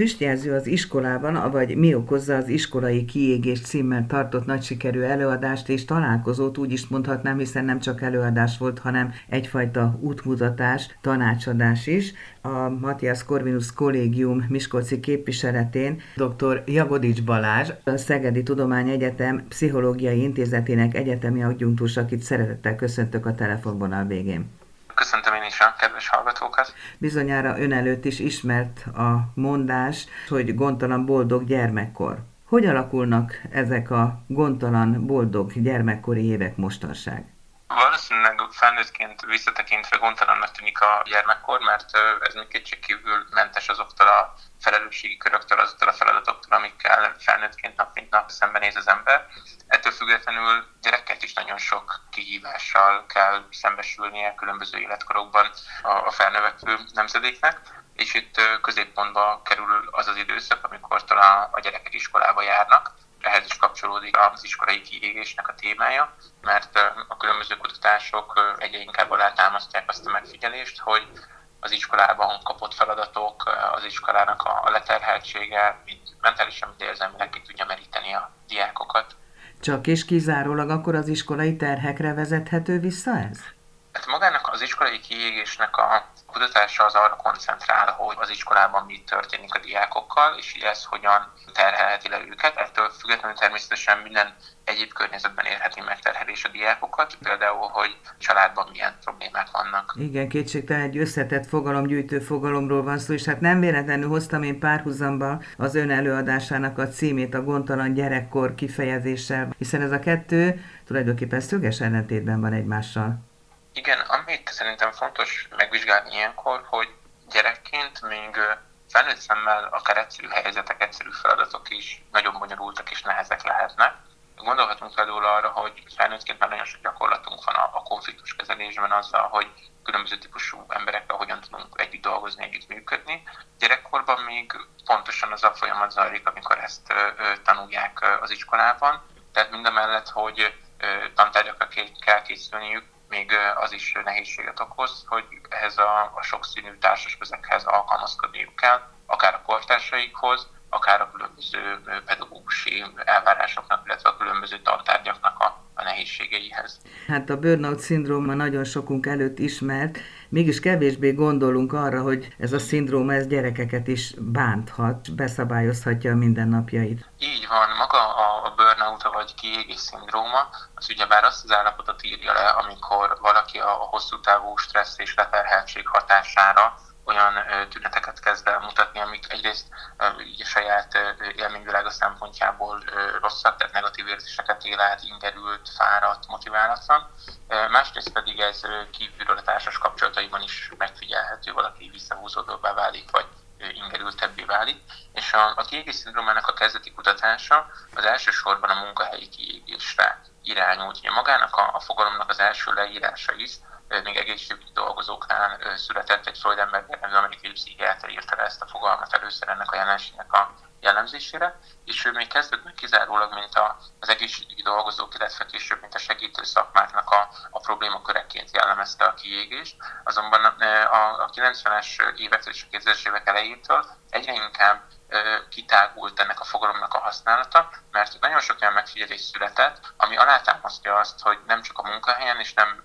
Füstjelző az iskolában, vagy mi okozza az iskolai kiégés címmel tartott nagy sikerű előadást és találkozót, úgy is mondhatnám, hiszen nem csak előadás volt, hanem egyfajta útmutatás, tanácsadás is. A Matthias Corvinus Kollégium Miskolci képviseletén dr. Jagodics Balázs, a Szegedi Tudományegyetem Pszichológiai Intézetének egyetemi adjunktus, akit szeretettel köszöntök a telefonvonal végén. Köszöntöm én is a kedves hallgatókat. Bizonyára ön előtt is ismert a mondás, hogy gondtalan boldog gyermekkor. Hogy alakulnak ezek a gondtalan boldog gyermekkori évek mostanság? Valószínűleg felnőttként visszatekintve gondtalannak tűnik a gyermekkor, mert ez még kétségkívül mentes azoktól a felelősségi köröktől, azoktól a feladatoktól, amikkel felnőttként nap mint nap szembenéz az ember. Ettől függetlenül gyerekként is nagyon sok kihívással kell szembesülnie különböző életkorokban a felnövekvő nemzedéknek, és itt középpontba kerül az az időszak, amikor talán a gyerekek iskolába járnak, ehhez is kapcsolódik az iskolai kiégésnek a témája, mert a különböző kutatások egyre inkább alátámasztják azt a megfigyelést, hogy az iskolában kapott feladatok, az iskolának a leterheltsége, mind mentálisan, mind érzelmileg ki tudja meríteni a diákokat. Csak és kizárólag akkor az iskolai terhekre vezethető vissza ez? Hát magának az iskolai kiégésnek a kutatása az arra koncentrál, hogy az iskolában mi történik a diákokkal, és ez hogyan terhelheti le őket. Ettől függetlenül természetesen minden egyéb környezetben érheti megterhelés a diákokat, például, hogy családban milyen problémák vannak. Igen, kétségtelen egy összetett fogalomgyűjtő fogalomról van szó, és hát nem véletlenül hoztam én párhuzamba az ön előadásának a címét a gondtalan gyerekkor kifejezéssel, hiszen ez a kettő tulajdonképpen szöges ellentétben van egymással. Igen, amit szerintem fontos megvizsgálni ilyenkor, hogy gyerekként még felnőtt szemmel akár egyszerű helyzetek, egyszerű feladatok is nagyon bonyolultak és nehezek lehetnek. Gondolhatunk például arra, hogy felnőttként már nagyon sok gyakorlatunk van a, a konfliktus kezelésben azzal, hogy különböző típusú emberekkel hogyan tudunk együtt dolgozni, együtt működni. Gyerekkorban még pontosan az a folyamat zajlik, amikor ezt tanulják az iskolában. Tehát mind a mellett, hogy tantárgyakra kell készülniük, még az is nehézséget okoz, hogy ehhez a, a sokszínű társas közekhez alkalmazkodniuk kell, akár a kortársaikhoz, akár a különböző pedagógusi elvárásoknak, illetve a különböző tantárgyaknak a, a nehézségeihez. Hát a burnout szindróma nagyon sokunk előtt ismert, mégis kevésbé gondolunk arra, hogy ez a szindróma ez gyerekeket is bánthat, beszabályozhatja a mindennapjait. Így van, maga a, burnout vagy kiégés szindróma, az ugyebár azt az állapotot írja le, amikor valaki a hosszú távú stressz és leterheltség hatására olyan tüneteket kezd el mutatni, amik egyrészt a saját élményvilága szempontjából rosszak, tehát negatív érzéseket él át, ingerült, fáradt, motiválatlan. Másrészt pedig ez kívülről a társas kapcsolataiban is megfigyelhető, valaki visszahúzódóbbá válik, vagy ingerültebbé válik. És a, a kiégés szindrómának a kezdeti kutatása az elsősorban a munkahelyi kiégésre irányult. Ugye magának a, a fogalomnak az első leírása is még egészségügyi dolgozóknál született egy Freudenberger nevű amerikai pszichiáter írta le ezt a fogalmat először ennek a jelenségnek a jellemzésére, és ő még kezdetben kizárólag, mint a, az egészségügyi dolgozók, illetve később, mint a segítő szakmáknak a, a problémaköreként jellemezte a kiégést. Azonban a, a 90-es évek és a 2000-es évek elejétől egyre inkább kitágult ennek a fogalomnak a használata, mert nagyon sok olyan megfigyelés született, ami alátámasztja azt, hogy nem csak a munkahelyen és nem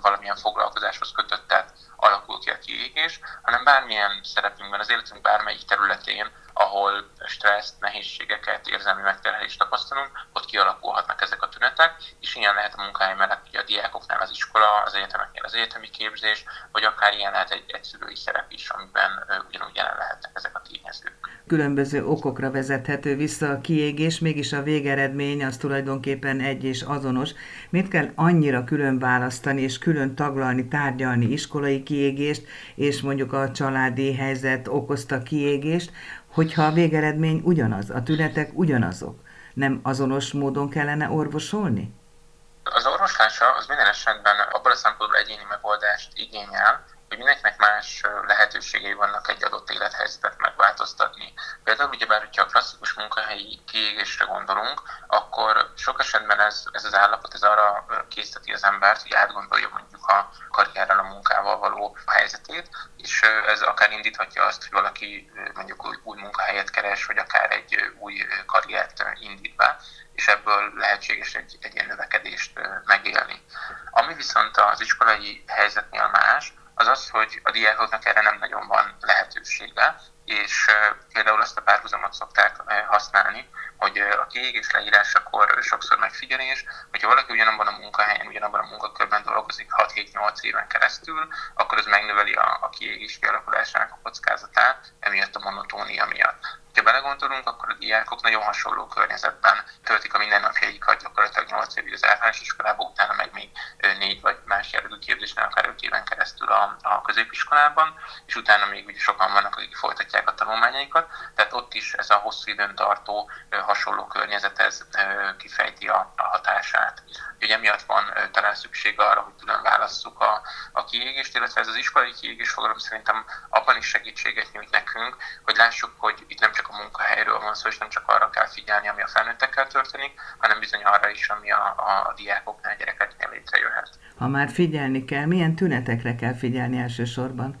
valamilyen foglalkozáshoz kötöttet alakul ki a kiégés, hanem bármilyen szerepünkben, az életünk bármelyik területén, ahol stresszt, nehézségeket, érzelmi megterhelést tapasztalunk, ott kialakulhatnak ezek a tünetek, és ilyen lehet a munkahely mellett ugye a diákoknál az iskola, az egyetemeknél az egyetemi képzés, vagy akár ilyen lehet egy, egy szülői szerep is, amiben ugyanúgy jelen lehetnek ezek a tényezők. Különböző okokra vezethető vissza a kiégés, mégis a végeredmény az tulajdonképpen egy és azonos. Mit kell annyira külön választani és külön taglalni, tárgyalni iskolai kiégést, és mondjuk a családi helyzet okozta kiégést, hogyha a végeredmény ugyanaz, a tünetek ugyanazok, nem azonos módon kellene orvosolni? Az orvoslása az minden esetben abban a szempontból egyéni megoldást igényel, hogy mindenkinek más lehetőségei vannak egy adott élethelyzetet megváltoztatni. Például ugyebár, hogyha a klasszikus munkahelyi kiégésre gondolunk, akkor sok esetben ez, ez az állapot ez arra készíteti az embert, hogy átgondolja mondjuk a karrierrel, a munkával való helyzetét, és ez akár indíthatja azt, hogy valaki mondjuk új, új keres, vagy akár egy új karriert indít be, és ebből lehetséges egy, egy ilyen növekedést megélni. Ami viszont az iskolai helyzetnél más, az az, hogy a diákoknak erre nem nagyon van lehetősége, és például azt a párhuzamot szokták használni, hogy a kiégés leírásakor sokszor megfigyelés, hogyha valaki ugyanabban a munkahelyen, ugyanabban a munkakörben dolgozik 6-7-8 éven keresztül, akkor ez megnöveli a, a kiégés kialakulásának a kockázatát, emiatt a monotónia miatt. Ha belegondolunk, akkor a diákok nagyon hasonló környezetben töltik a mindennapjaikat gyakorlatilag 8 évig az általános iskolában, utána meg még 4 vagy más jellegű képzésnél akár 5 éven keresztül a, a középiskolában, és utána még ugye sokan vannak, akik folytatják a tanulmányaikat, tehát ott is ez a hosszú időn tartó hasonló környezet ez kifejti a, a hatását. Ugye emiatt van talán szükség arra, hogy külön válasszuk a, a kiégést, illetve ez az iskolai kiégés fogalom szerintem abban is segítséget nyújt nekünk, hogy lássuk, hogy itt nem csak a munkahelyről van szó, és nem csak arra kell figyelni, ami a felnőttekkel történik, hanem bizony arra is, ami a, a diákoknál, gyerekeknél létrejöhet. Ha már figyelni kell, milyen tünetekre kell figyelni elsősorban?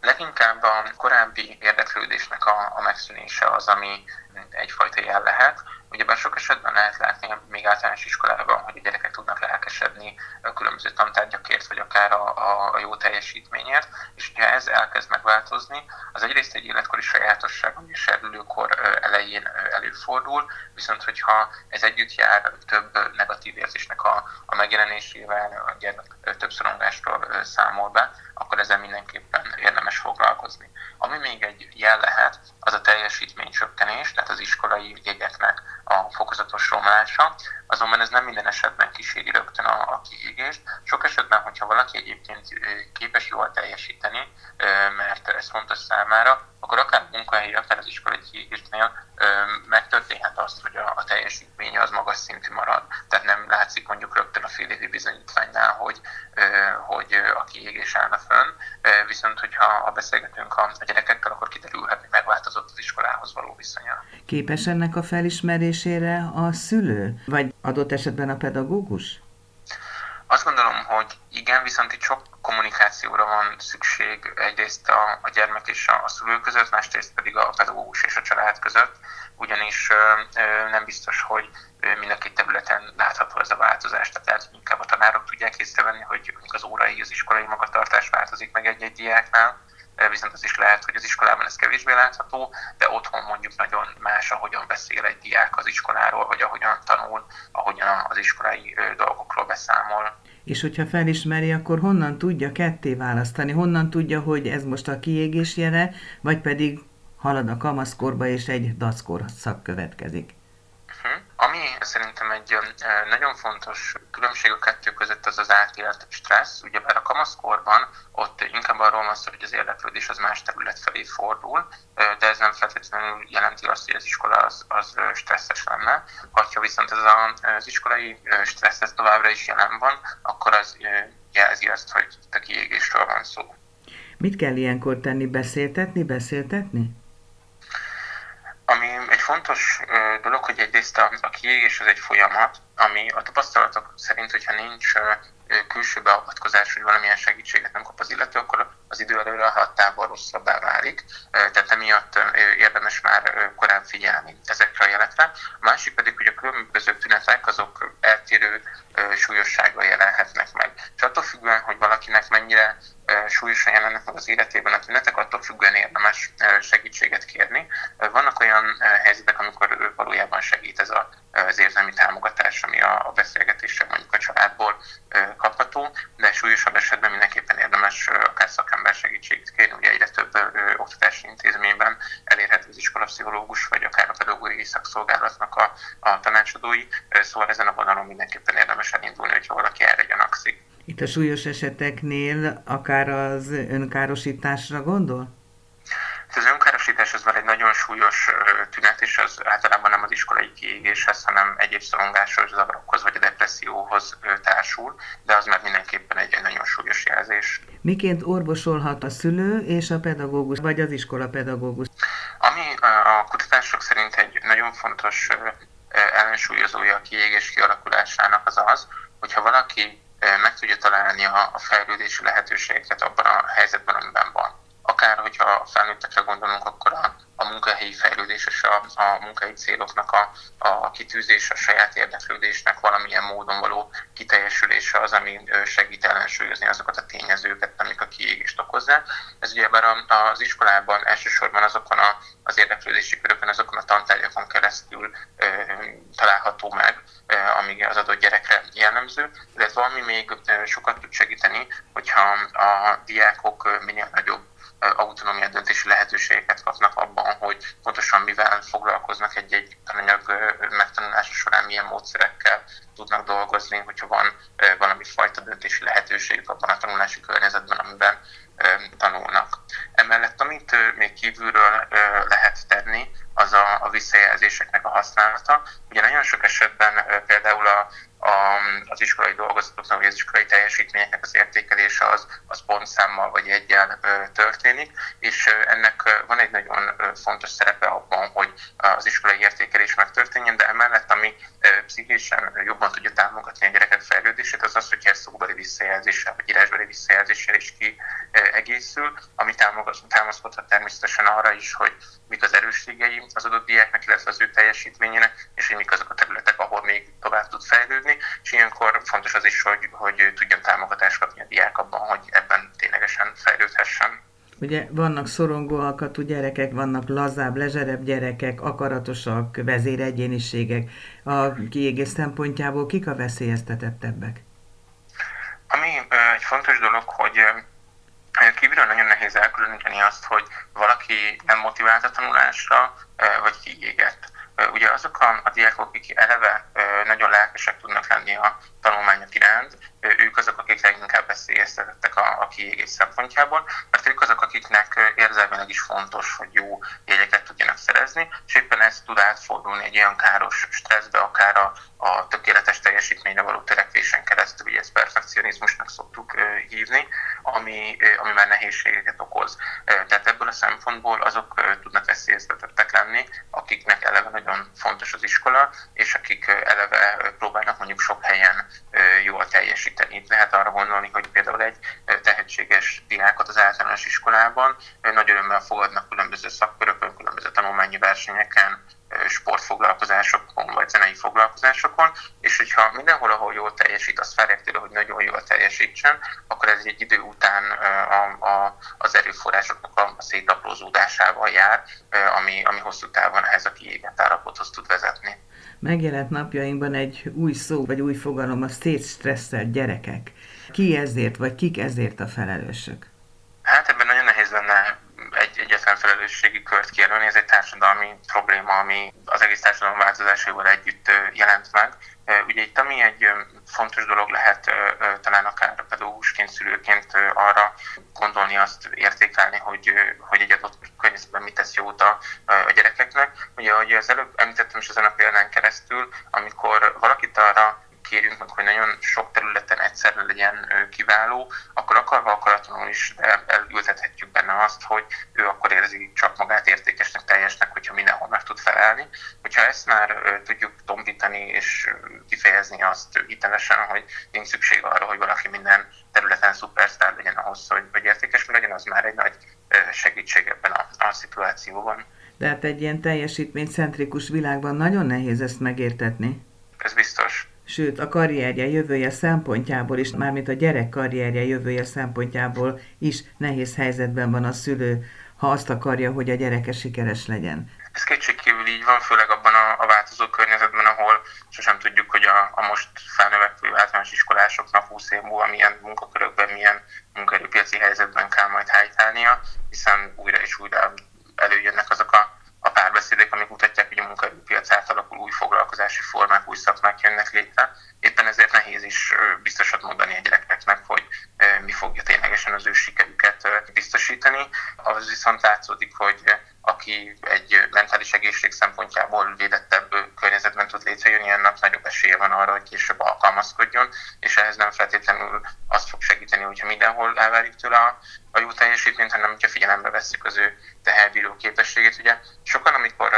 Leginkább a korábbi érdeklődésnek a, a megszűnése az, ami egyfajta jel lehet. Ugyebár sok esetben lehet látni még általános iskolában, hogy a gyerekek tudnak lelkesedni a különböző tantárgyakért, vagy akár a, a, a jó teljesítményért, és ha ez elkezd megváltozni, az egyrészt egy életkori sajátosság, ami a serdülőkor elején előfordul, viszont hogyha ez együtt jár több negatív érzésnek a, a megjelenésével, a gyermek több szorongástól számol be, akkor ezzel mindenképpen érdemes foglalkozni. Ami még egy jel lehet, az a teljesítmény csökkenés, tehát az iskolai jegyeknek a fokozatos romlása, azonban ez nem minden esetben kíséri rögtön a, a kiégést. Sok esetben, hogyha valaki egyébként képes jól teljesíteni, mert ez fontos számára, akkor akár munkahelyi, akár az iskolai kiégésnél megtörténhet azt, hogy a, a teljesítménye az magas szintű marad. Tehát nem látszik mondjuk rögtön a fél évi bizonyítványnál, hogy, hogy a kiégés állna fönn, viszont hogyha ha beszélgetünk a, a gyerekekkel, akkor kiderülhet, hogy megváltozott az iskolához való viszonya. Képes ennek a felismerésére a szülő, vagy adott esetben a pedagógus? Azt gondolom, hogy igen, viszont itt sok kommunikációra van szükség egyrészt a, a gyermek és a, a szülő között, másrészt pedig a pedagógus és a család között, ugyanis ö, ö, nem biztos, hogy mind a két területen látható ez a változás, tehát inkább a tanárok tudják észrevenni, hogy az órai, az iskolai magatartás változik meg egy-egy diáknál, viszont az is lehet, hogy az iskolában ez kevésbé látható, de otthon mondjuk nagyon más, ahogyan beszél egy diák az iskoláról, vagy ahogyan tanul, ahogyan az iskolai dolgokról beszámol. És hogyha felismeri, akkor honnan tudja ketté választani? Honnan tudja, hogy ez most a kiégés jele, vagy pedig halad a kamaszkorba, és egy daszkor szak következik? Ami szerintem egy nagyon fontos különbség a kettő között az az átélt stressz. Ugyebár a kamaszkorban ott inkább arról van szó, hogy az érdeklődés az más terület felé fordul, de ez nem feltétlenül jelenti azt, hogy az iskola az, az stresszes lenne. Ha viszont ez a, az iskolai stressz ez továbbra is jelen van, akkor az jelzi azt, hogy a kiégésről van szó. Mit kell ilyenkor tenni? Beszéltetni? Beszéltetni? Fontos dolog, hogy egyrészt a, a kiégés az egy folyamat, ami a tapasztalatok szerint, hogyha nincs külső beavatkozás, hogy valamilyen segítséget nem kap az illető, akkor az idő előre hattával rosszabbá válik. Tehát emiatt érdemes már korábban figyelni ezekre a jelekre. A másik pedig, hogy a különböző tünetek azok eltérő súlyossággal jelenhetnek meg. És attól függően, hogy valakinek mennyire súlyosan jelennek meg az életében a tünetek, attól függően érdemes segítséget kérni. Vannak olyan helyzetek, amikor valójában segít ez a, az érzelmi támogatás, ami a, a beszélgetéssel mondjuk a családból kapható, de súlyosabb esetben mindenképpen érdemes akár szakember segítséget kérni. Ugye egyre több oktatási intézményben elérhető az iskolapszichológus, vagy akár a pedagógiai szakszolgálatnak a, a tanácsadói, szóval ezen a vonalon mindenképpen érdemes elindulni, hogyha valaki erre gyanakszik. Itt a súlyos eseteknél akár az önkárosításra gondol? Az önkárosítás az már egy nagyon súlyos tünet, és az általában nem az iskolai kiégéshez, hanem egyéb szorongáshoz, zavarokhoz vagy a depresszióhoz társul, de az már mindenképpen egy, egy nagyon súlyos jelzés. Miként orvosolhat a szülő és a pedagógus, vagy az iskola pedagógus? Ami a kutatások szerint egy nagyon fontos ellensúlyozója a kiégés kialakulásának az az, hogyha valaki meg tudja találni a, fejlődési lehetőségeket abban a helyzetben, amiben van. Akár, hogyha a felnőttekre gondolunk, akkor a, a munkahely munkahelyi fejlődés és a, a munkahelyi céloknak a, a kitűzés, a saját érdeklődésnek valamilyen módon való kiteljesülése az, ami segít ellensúlyozni azokat a tényezőket, amik a kiégést okozzák. Ez ugye az iskolában elsősorban azokon a, az érdeklődési körökön, azokon a tantárgyakon keresztül ö, található meg, ö, amíg az adott gyerekre jellemző, illetve ami még sokat tud segíteni, hogyha a diákok minél nagyobb autonómia döntési lehetőségeket kapnak abban, hogy pontosan mivel foglalkoznak egy-egy tananyag megtanulása során, milyen módszerekkel tudnak dolgozni, hogyha van valami fajta döntési lehetőségük abban a tanulási környezetben, amiben tanulnak. Emellett, amit még kívülről lehet tenni, az a, a visszajelzéseknek a használata. Ugye nagyon sok esetben például a az iskolai dolgozatoknak, vagy az iskolai teljesítményeknek az értékelése az, az pontszámmal vagy egyel történik, és ennek van egy nagyon fontos szerepe abban, hogy az iskolai értékelés megtörténjen, de emellett, ami pszichésen jobban tudja támogatni a gyerekek fejlődését, az az, hogy ez szóbeli visszajelzéssel, vagy írásbeli visszajelzéssel is ki egészül, ami támaszkodhat természetesen arra is, hogy mik az erősségei az adott diáknak, illetve az ő teljesítményének, és hogy mik azok a területek, ahol még tovább tud fejlődni, és ilyenkor fontos az is, hogy, hogy tudjon támogatást kapni a diák abban, hogy ebben ténylegesen fejlődhessen. Ugye vannak szorongó alkatú gyerekek, vannak lazább, lezserebb gyerekek, akaratosak, vezéregyéniségek. A kiégés szempontjából kik a veszélyeztetettebbek? Ami egy fontos dolog, hogy kívülről nagyon nehéz elkülöníteni azt, hogy valaki nem motivált a tanulásra, vagy kiégett. Ugye azok a, a diákok, akik eleve nagyon lelkesek tudnak lenni a tanulmányok iránt, ők azok, akik leginkább veszélyeztetettek a, a kiégés szempontjából, mert ők azok, akiknek érzelmileg is fontos, hogy jó jegyeket tudjanak szerezni, és éppen ez tud átfordulni egy olyan káros stresszbe, akár a, a tökéletes teljesítményre való törekvésen keresztül, ugye ezt perfekcionizmusnak szoktuk hívni, ami, ami már nehézségeket okoz. Tehát ebből a szempontból azok tudnak veszélyeztetettek lenni, fontos az iskola, és akik eleve próbálnak mondjuk sok helyen jól teljesíteni. Lehet arra gondolni, hogy például egy tehetséges diákot az általános iskolában nagy örömmel fogadnak különböző szakkörökön, különböző tanulmányi versenyeken, sportfoglalkozásokon vagy zenei foglalkozásokon, és hogyha mindenhol, ahol jól teljesít, azt várják tőle, hogy nagyon jól teljesítsen, akkor ez egy idő után a, a, az erőforrásoknak a, szétaprózódásával jár, ami, ami hosszú távon ehhez a kiégett állapothoz tud vezetni. Megjelent napjainkban egy új szó, vagy új fogalom, a szétstresszelt gyerekek. Ki ezért, vagy kik ezért a felelősök? Hát ebben nagyon nehéz lenne egy egyetlen felelősségi kört kijelölni, ez egy társadalmi probléma, ami az egész társadalom változásával együtt jelent meg. Ugye itt ami egy fontos dolog lehet talán akár pedagógusként, szülőként arra gondolni, azt értékelni, hogy, hogy egy adott környezetben mit tesz jót a, a gyerekeknek. Ugye, ahogy az előbb említettem is ezen a példán keresztül, amikor valakit arra kérünk meg, hogy nagyon sok területen egyszerre legyen kiváló, akkor akarva akaratlanul is elültethetjük benne azt, hogy ő akkor érzi csak magát értékesnek, teljesnek, hogyha mindenhol meg tud felelni. Hogyha ezt már tudjuk tompítani és kifejezni azt hitelesen, hogy nincs szükség arra, hogy valaki minden területen szupersztár legyen ahhoz, hogy, hogy értékes legyen, az már egy nagy segítség ebben a, a szituációban. De hát egy ilyen teljesítménycentrikus világban nagyon nehéz ezt megértetni. Ez biztos sőt a karrierje jövője szempontjából is, mármint a gyerek karrierje jövője szempontjából is nehéz helyzetben van a szülő, ha azt akarja, hogy a gyereke sikeres legyen. Ez kétségkívül így van, főleg abban a, a változó környezetben, ahol sosem tudjuk, hogy a, a most felnövekvő általános iskolásoknak 20 év múlva milyen munkakörökben, milyen munkaerőpiaci helyzetben kell majd helytállnia, hiszen újra és újra előjönnek azok a a párbeszédek, amik mutatják, hogy a munkaerőpiac átalakul, foglalkozási formák, új szakmák jönnek létre. Éppen ezért nehéz is biztosat mondani a gyerekeknek, hogy mi fogja ténylegesen az ő sikerüket biztosítani. Az viszont látszódik, hogy aki egy mentális egészség szempontjából védettebb környezetben tud létrejönni, annak nagyobb esélye van arra, hogy később alkalmazkodjon, és ehhez nem feltétlenül azt fog segíteni, hogyha mindenhol elvárjuk tőle a, a jó teljesítményt, hanem hogyha figyelembe vesszük az ő teherbíró képességét. Ugye sokan, amikor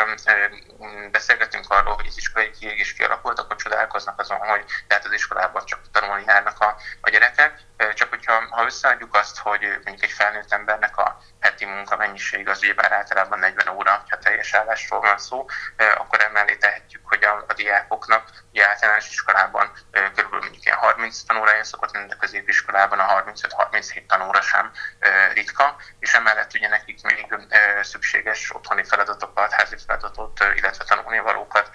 beszélgetünk arról, hogy az iskolai kiégés kialakult, akkor csodálkoznak azon, hogy tehát az iskolában csak tanulni járnak a, a gyerekek, csak hogyha ha összeadjuk azt, hogy mondjuk egy felnőtt embernek a heti munka mennyiség az ugyebár általában 40 óra, ha teljes állásról van szó, akkor emellé tehetjük, hogy a, a diákoknak ugye általános iskolában körülbelül mondjuk ilyen 30 tanórája szokott lenni, de középiskolában a 35-37 tanóra sem ritka, és emellett ugye nekik még szükséges otthoni feladatokat, házi feladatot, illetve tanulnivalókat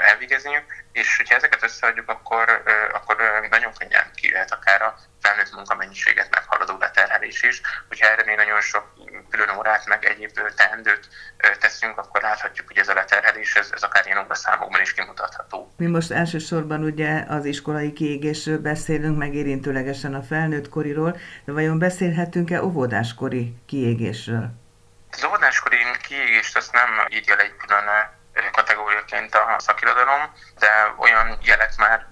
elvégezniük, és hogyha ezeket összeadjuk, akkor, akkor nagyon könnyen kijöhet akár a felnőtt munkamennyiséget meghaladó leterhelés is. Hogyha erre még nagyon sok külön órát, meg egyéb teendőt teszünk, akkor láthatjuk, hogy ez a leterhelés, ez, ez akár ilyen számokban is kimutatható. Mi most elsősorban ugye az iskolai kiégésről beszélünk, meg érintőlegesen a felnőtt koriról, de vajon beszélhetünk-e óvodáskori kiégésről? Az óvodáskori kiégést azt nem írja le egy külön kategóriaként a szakirodalom, de olyan jelek már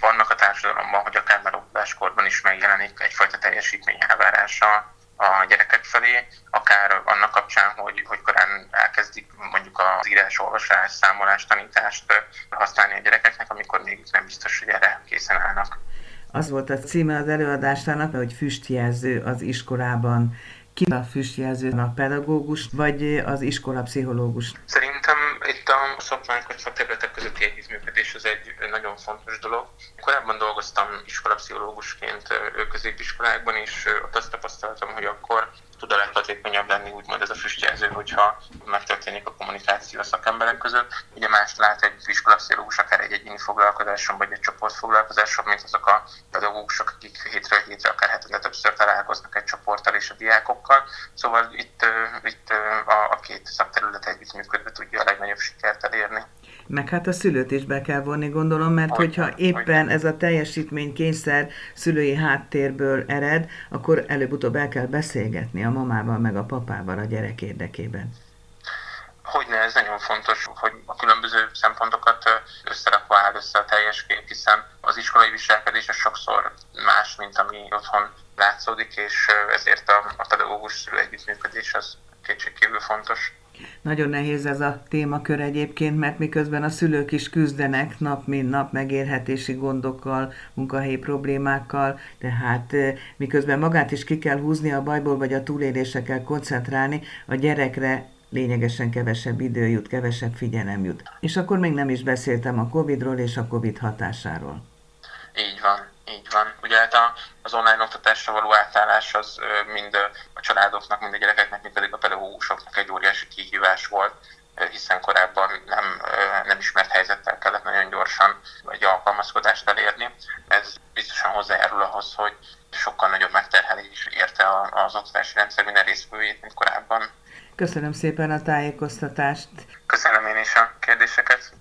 vannak a társadalomban, hogy akár már óvodáskorban is megjelenik egyfajta teljesítmény elvárása a gyerekek felé, akár annak kapcsán, hogy, hogy korán elkezdik mondjuk az írás, olvasás, számolás, tanítást használni a gyerekeknek, amikor még nem biztos, hogy erre készen állnak. Az volt a címe az előadásának, hogy füstjelző az iskolában. Ki a füstjelző, a pedagógus, vagy az iskola pszichológus? Szerintem itt a szakmánk vagy szakterületek közötti együttműködés az egy nagyon fontos dolog. Korábban dolgoztam iskolapszichológusként középiskolákban, és ott azt tapasztaltam, hogy akkor tud a leghatékonyabb lenni úgymond ez a füstjelző, hogyha megtörténik a kommunikáció a szakemberek között. Ugye más lát egy iskolapszichológus akár egy egyéni foglalkozáson, vagy egy csoportfoglalkozáson, mint azok a pedagógusok, akik hétről hétre, akár hetente többször találkoznak egy csoporttal és a diákokkal. Szóval itt, itt a, a két szakterület együttműködve tudja a legnagyobb sikert elérni. Meg hát a szülőt is be kell vonni, gondolom, mert hogyha éppen ez a teljesítmény kényszer szülői háttérből ered, akkor előbb-utóbb el kell beszélgetni a mamával, meg a papával a gyerek érdekében. Hogyne, ez nagyon fontos, hogy a különböző szempontokat összerakva áll össze a teljes kép, hiszen az iskolai viselkedés az sokszor más, mint ami otthon látszódik, és ezért a, a pedagógus szülő együttműködés az kétségkívül fontos. Nagyon nehéz ez a témakör egyébként, mert miközben a szülők is küzdenek nap mint nap megérhetési gondokkal, munkahelyi problémákkal, tehát miközben magát is ki kell húzni a bajból, vagy a túlélésre kell koncentrálni, a gyerekre lényegesen kevesebb idő jut, kevesebb figyelem jut. És akkor még nem is beszéltem a Covid-ról és a Covid hatásáról. Így van. Így van. Ugye hát az online oktatásra való átállás az mind a családoknak, mind a gyerekeknek, mind pedig a pedagógusoknak egy óriási kihívás volt, hiszen korábban nem, nem ismert helyzettel kellett nagyon gyorsan egy alkalmazkodást elérni. Ez biztosan hozzájárul ahhoz, hogy sokkal nagyobb megterhelés érte az oktatási rendszer minden részvőjét, mint korábban. Köszönöm szépen a tájékoztatást. Köszönöm én is a kérdéseket.